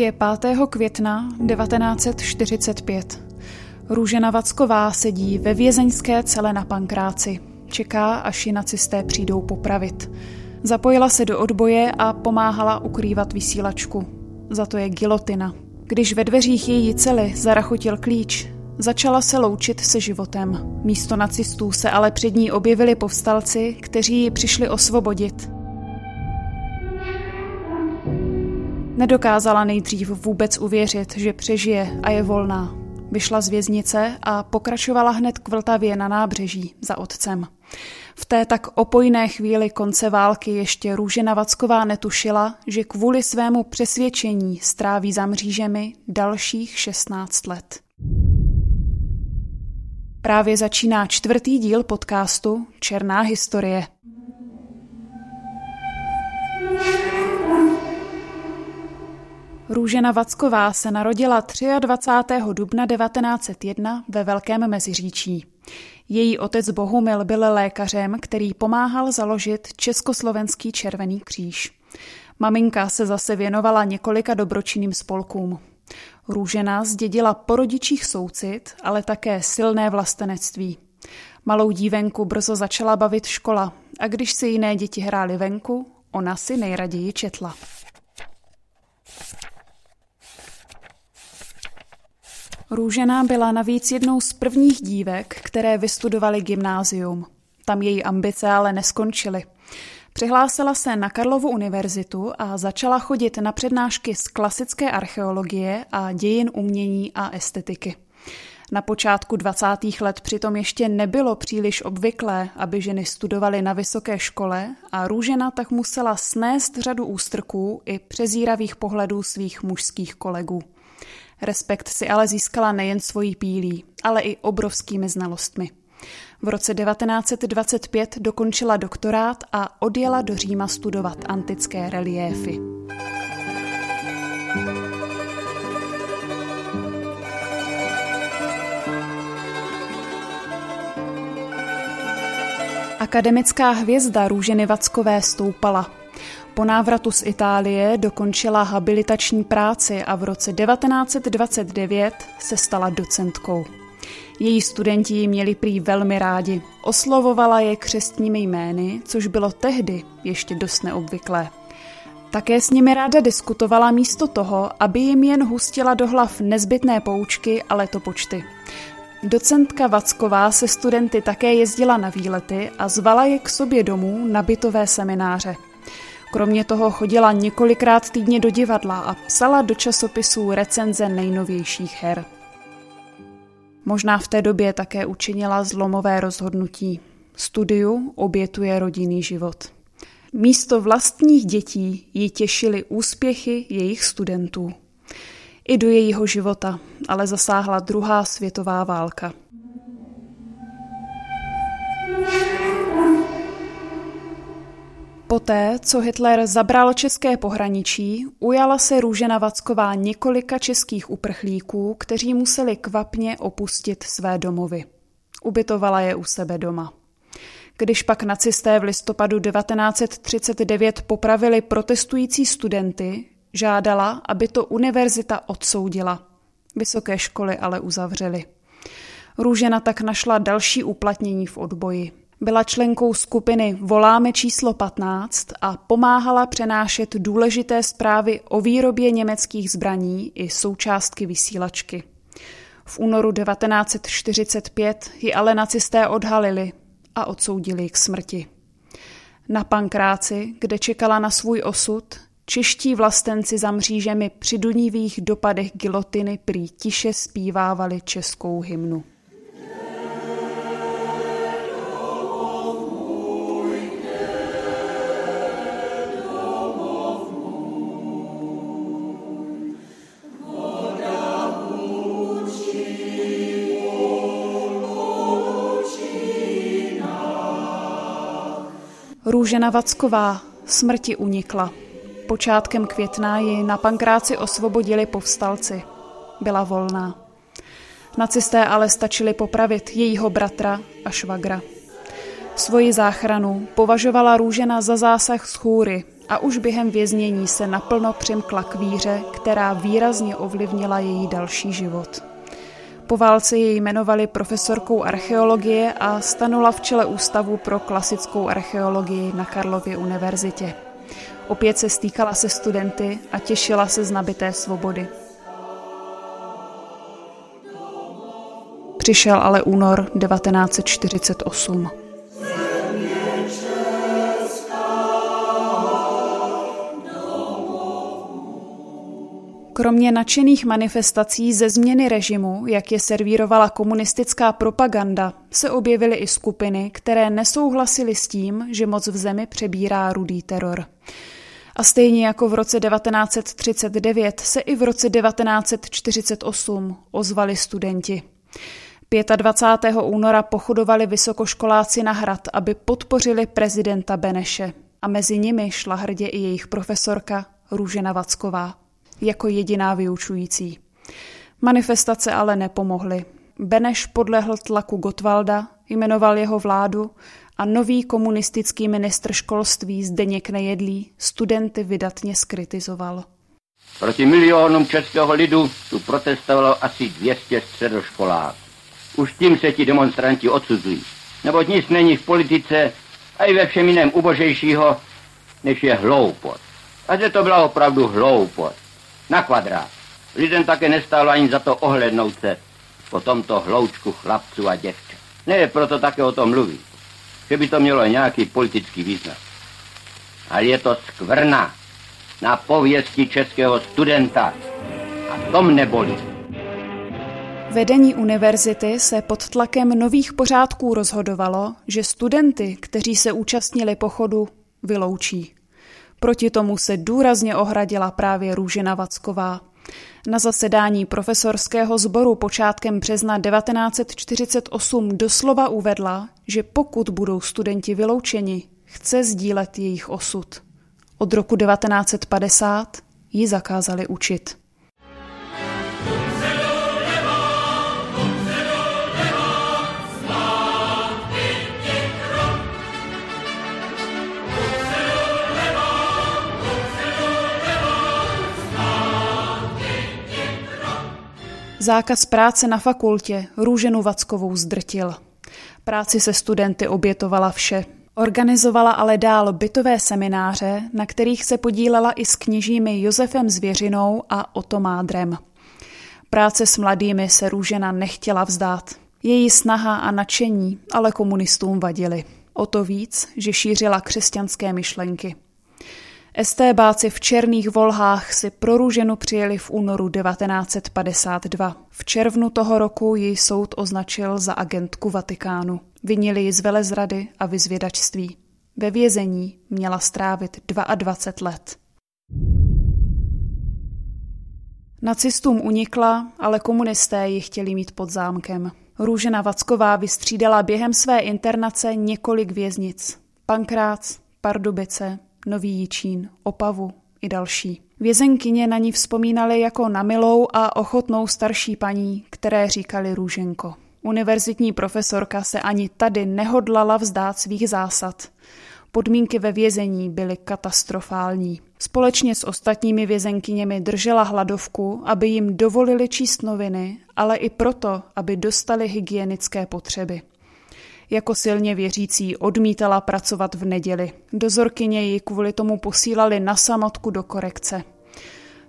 Je 5. května 1945. Růžena Vacková sedí ve vězeňské cele na Pankráci. Čeká, až ji nacisté přijdou popravit. Zapojila se do odboje a pomáhala ukrývat vysílačku. Za to je gilotina. Když ve dveřích její cely zarachotil klíč, začala se loučit se životem. Místo nacistů se ale před ní objevili povstalci, kteří ji přišli osvobodit. Nedokázala nejdřív vůbec uvěřit, že přežije a je volná. Vyšla z věznice a pokračovala hned k Vltavě na nábřeží za otcem. V té tak opojné chvíli konce války ještě Růžena Vacková netušila, že kvůli svému přesvědčení stráví za mřížemi dalších 16 let. Právě začíná čtvrtý díl podcastu Černá historie. Růžena Vacková se narodila 23. dubna 1901 ve Velkém Meziříčí. Její otec Bohumil byl lékařem, který pomáhal založit Československý červený kříž. Maminka se zase věnovala několika dobročinným spolkům. Růžena zdědila po rodičích soucit, ale také silné vlastenectví. Malou dívenku brzo začala bavit škola a když si jiné děti hrály venku, ona si nejraději četla. Růžena byla navíc jednou z prvních dívek, které vystudovaly gymnázium. Tam její ambice ale neskončily. Přihlásila se na Karlovu univerzitu a začala chodit na přednášky z klasické archeologie a dějin umění a estetiky. Na počátku 20. let přitom ještě nebylo příliš obvyklé, aby ženy studovaly na vysoké škole a Růžena tak musela snést řadu ústrků i přezíravých pohledů svých mužských kolegů. Respekt si ale získala nejen svojí pílí, ale i obrovskými znalostmi. V roce 1925 dokončila doktorát a odjela do Říma studovat antické reliéfy. Akademická hvězda Růženy Vackové stoupala. Po návratu z Itálie dokončila habilitační práci a v roce 1929 se stala docentkou. Její studenti ji měli prý velmi rádi. Oslovovala je křestními jmény, což bylo tehdy ještě dost neobvyklé. Také s nimi ráda diskutovala místo toho, aby jim jen hustila do hlav nezbytné poučky a letopočty. Docentka Vacková se studenty také jezdila na výlety a zvala je k sobě domů na bytové semináře. Kromě toho chodila několikrát týdně do divadla a psala do časopisů recenze nejnovějších her. Možná v té době také učinila zlomové rozhodnutí. Studiu obětuje rodinný život. Místo vlastních dětí ji těšily úspěchy jejich studentů. I do jejího života ale zasáhla druhá světová válka. Poté, co Hitler zabral české pohraničí, ujala se Růžena Vacková několika českých uprchlíků, kteří museli kvapně opustit své domovy. Ubytovala je u sebe doma. Když pak nacisté v listopadu 1939 popravili protestující studenty, žádala, aby to univerzita odsoudila. Vysoké školy ale uzavřely. Růžena tak našla další uplatnění v odboji. Byla členkou skupiny Voláme číslo 15 a pomáhala přenášet důležité zprávy o výrobě německých zbraní i součástky vysílačky. V únoru 1945 ji ale nacisté odhalili a odsoudili k smrti. Na Pankráci, kde čekala na svůj osud, čeští vlastenci za mřížemi při dunivých dopadech gilotiny prý tiše zpívávali českou hymnu. Růžena Vacková smrti unikla. Počátkem května ji na Pankráci osvobodili povstalci. Byla volná. Nacisté ale stačili popravit jejího bratra a švagra. Svoji záchranu považovala Růžena za zásah z chůry a už během věznění se naplno přimkla k víře, která výrazně ovlivnila její další život. Po válce ji jmenovali profesorkou archeologie a stanula v čele Ústavu pro klasickou archeologii na Karlově univerzitě. Opět se stýkala se studenty a těšila se z nabité svobody. Přišel ale únor 1948. Kromě nadšených manifestací ze změny režimu, jak je servírovala komunistická propaganda, se objevily i skupiny, které nesouhlasily s tím, že moc v zemi přebírá rudý teror. A stejně jako v roce 1939 se i v roce 1948 ozvali studenti. 25. února pochodovali vysokoškoláci na hrad, aby podpořili prezidenta Beneše. A mezi nimi šla hrdě i jejich profesorka Růžena Vacková jako jediná vyučující. Manifestace ale nepomohly. Beneš podlehl tlaku Gotwalda, jmenoval jeho vládu a nový komunistický ministr školství Zdeněk Nejedlý studenty vydatně skritizoval. Proti milionům českého lidu tu protestovalo asi 200 středoškoláků. Už tím se ti demonstranti odsuzují. Neboť nic není v politice a i ve všem jiném ubožejšího, než je hloupost. A že to byla opravdu hloupost na kvadrát. Lidem také nestálo ani za to ohlednout se po tomto hloučku chlapců a děvče. Ne, proto také o tom mluví. Že by to mělo nějaký politický význam. Ale je to skvrna na pověsti českého studenta. A tom nebolí. Vedení univerzity se pod tlakem nových pořádků rozhodovalo, že studenty, kteří se účastnili pochodu, vyloučí. Proti tomu se důrazně ohradila právě Růžena Vacková. Na zasedání profesorského sboru počátkem března 1948 doslova uvedla, že pokud budou studenti vyloučeni, chce sdílet jejich osud. Od roku 1950 ji zakázali učit. Zákaz práce na fakultě Růženu Vackovou zdrtil. Práci se studenty obětovala vše. Organizovala ale dál bytové semináře, na kterých se podílela i s kněžími Josefem Zvěřinou a Otomádrem. Práce s mladými se Růžena nechtěla vzdát. Její snaha a nadšení ale komunistům vadily. O to víc, že šířila křesťanské myšlenky. Estébáci v černých volhách si pro Růženu přijeli v únoru 1952. V červnu toho roku ji soud označil za agentku Vatikánu. Vinili ji z velezrady a vyzvědačství. Ve vězení měla strávit 22 let. Nacistům unikla, ale komunisté ji chtěli mít pod zámkem. Růžena Vacková vystřídala během své internace několik věznic. Pankrác, Pardubice, Nový Jičín, Opavu i další. Vězenkyně na ní vzpomínali jako na milou a ochotnou starší paní, které říkali Růženko. Univerzitní profesorka se ani tady nehodlala vzdát svých zásad. Podmínky ve vězení byly katastrofální. Společně s ostatními vězenkyněmi držela hladovku, aby jim dovolili číst noviny, ale i proto, aby dostali hygienické potřeby. Jako silně věřící odmítala pracovat v neděli. Dozorkyně ji kvůli tomu posílali na samotku do korekce.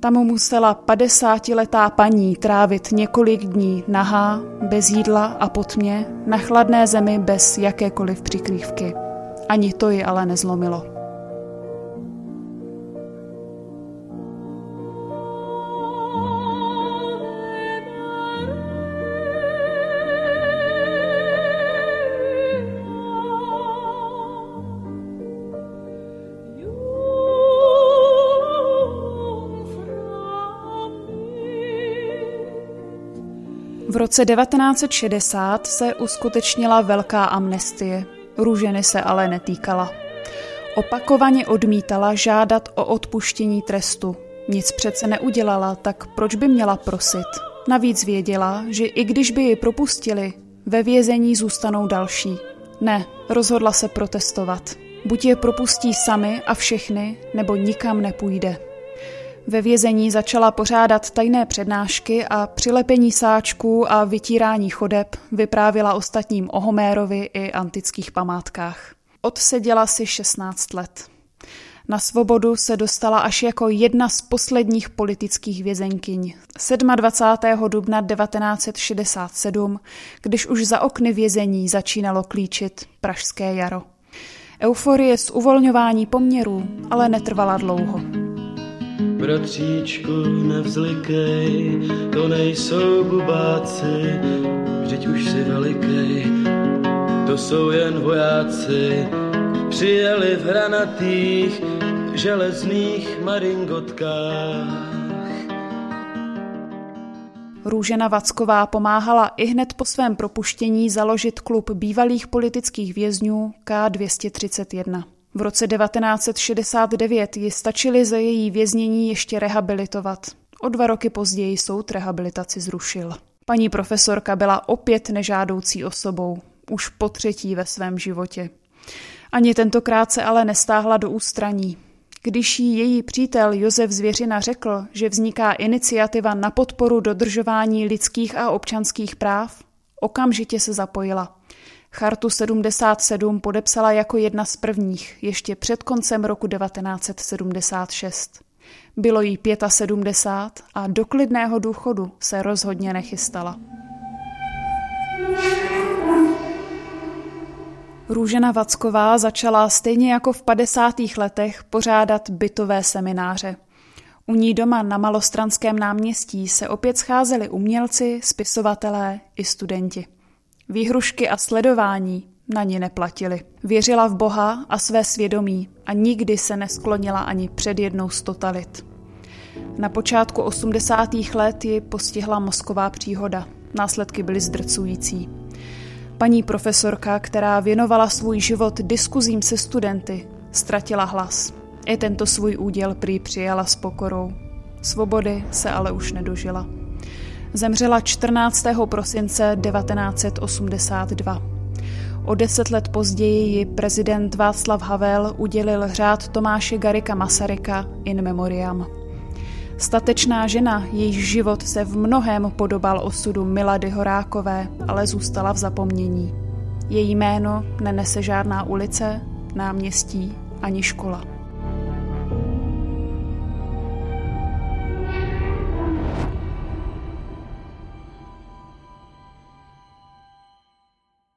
Tam musela 50-letá paní trávit několik dní nahá, bez jídla a potmě, na chladné zemi bez jakékoliv přikrývky. Ani to ji ale nezlomilo. V roce 1960 se uskutečnila velká amnestie. Růženy se ale netýkala. Opakovaně odmítala žádat o odpuštění trestu. Nic přece neudělala, tak proč by měla prosit? Navíc věděla, že i když by ji propustili, ve vězení zůstanou další. Ne, rozhodla se protestovat. Buď je propustí sami a všechny, nebo nikam nepůjde. Ve vězení začala pořádat tajné přednášky a přilepení sáčků a vytírání chodeb vyprávila ostatním o Homérovi i antických památkách. Odseděla si 16 let. Na svobodu se dostala až jako jedna z posledních politických vězenkyň. 27. dubna 1967, když už za okny vězení začínalo klíčit pražské jaro. Euforie z uvolňování poměrů ale netrvala dlouho. Bratříčku, nevzlikej, to nejsou bubáci, vždyť už si velikej, to jsou jen vojáci, přijeli v hranatých železných maringotkách. Růžena Vacková pomáhala i hned po svém propuštění založit klub bývalých politických vězňů K231. V roce 1969 ji stačili za její věznění ještě rehabilitovat. O dva roky později soud rehabilitaci zrušil. Paní profesorka byla opět nežádoucí osobou, už po třetí ve svém životě. Ani tentokrát se ale nestáhla do ústraní. Když jí její přítel Josef Zvěřina řekl, že vzniká iniciativa na podporu dodržování lidských a občanských práv, okamžitě se zapojila. Chartu 77 podepsala jako jedna z prvních, ještě před koncem roku 1976. Bylo jí 75 a do klidného důchodu se rozhodně nechystala. Růžena Vacková začala stejně jako v 50. letech pořádat bytové semináře. U ní doma na Malostranském náměstí se opět scházeli umělci, spisovatelé i studenti. Výhrušky a sledování na ní neplatili. Věřila v Boha a své svědomí a nikdy se nesklonila ani před jednou z totalit. Na počátku 80. let ji postihla mozková příhoda. Následky byly zdrcující. Paní profesorka, která věnovala svůj život diskuzím se studenty, ztratila hlas. I tento svůj úděl prý přijala s pokorou. Svobody se ale už nedožila. Zemřela 14. prosince 1982. O deset let později ji prezident Václav Havel udělil řád Tomáše Garika Masaryka in memoriam. Statečná žena, jejíž život se v mnohem podobal osudu Milady Horákové, ale zůstala v zapomnění. Její jméno nenese žádná ulice, náměstí ani škola.